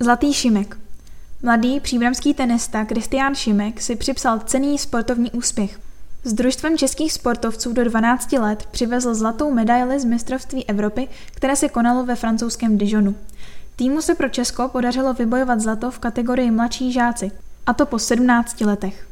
Zlatý Šimek Mladý příbramský tenista Kristián Šimek si připsal cený sportovní úspěch. S družstvem českých sportovců do 12 let přivezl zlatou medaili z mistrovství Evropy, které se konalo ve francouzském Dijonu. Týmu se pro Česko podařilo vybojovat zlato v kategorii mladší žáci, a to po 17 letech.